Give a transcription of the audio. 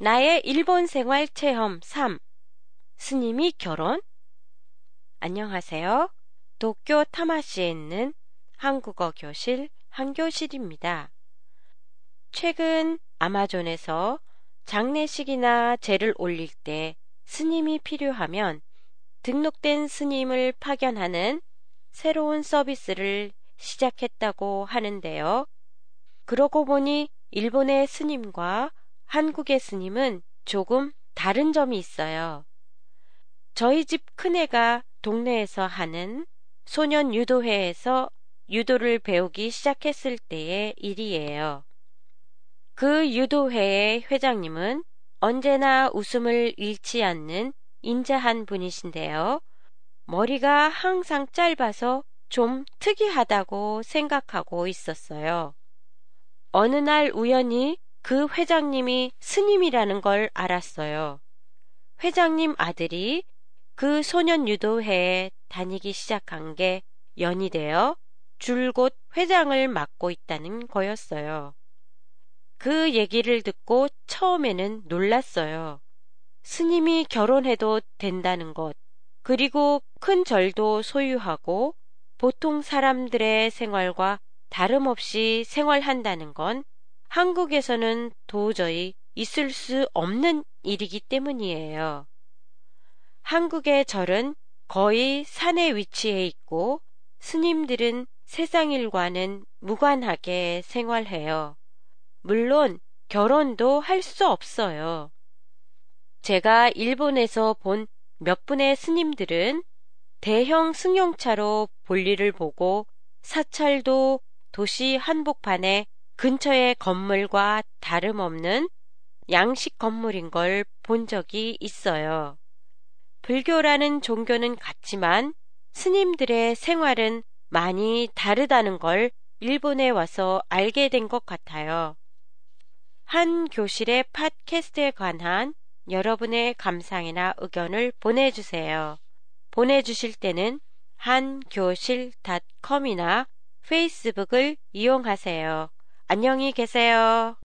나의 일본 생활 체험 3. 스님이 결혼? 안녕하세요. 도쿄 타마시에 있는 한국어 교실 한교실입니다. 최근 아마존에서 장례식이나 제를 올릴 때 스님이 필요하면 등록된 스님을 파견하는 새로운 서비스를 시작했다고 하는데요. 그러고 보니 일본의 스님과 한국의 스님은 조금 다른 점이 있어요. 저희 집 큰애가 동네에서 하는 소년 유도회에서 유도를 배우기 시작했을 때의 일이에요. 그 유도회의 회장님은 언제나 웃음을 잃지 않는 인자한 분이신데요. 머리가 항상 짧아서 좀 특이하다고 생각하고 있었어요. 어느 날 우연히 그 회장님이 스님이라는 걸 알았어요. 회장님 아들이 그 소년 유도회에 다니기 시작한 게 연이 되어 줄곧 회장을 맡고 있다는 거였어요. 그 얘기를 듣고 처음에는 놀랐어요. 스님이 결혼해도 된다는 것, 그리고 큰 절도 소유하고 보통 사람들의 생활과 다름없이 생활한다는 건 한국에서는 도저히 있을 수 없는 일이기 때문이에요. 한국의 절은 거의 산에 위치해 있고 스님들은 세상 일과는 무관하게 생활해요. 물론 결혼도 할 수 없어요. 제가 일본에서 본 몇 분의 스님들은 대형 승용차로 볼일을 보고 사찰도 도시 한복판에 근처의 건물과 다름없는 양식 건물인 걸 본 적이 있어요. 불교라는 종교는 같지만 스님들의 생활은 많이 다르다는 걸 일본에 와서 알게 된 것 같아요. 한 교실의 팟캐스트에 관한 여러분의 감상이나 의견을 보내주세요. 보내주실 때는 한교실닷컴이나 페이스북을 이용하세요. 안녕히 계세요.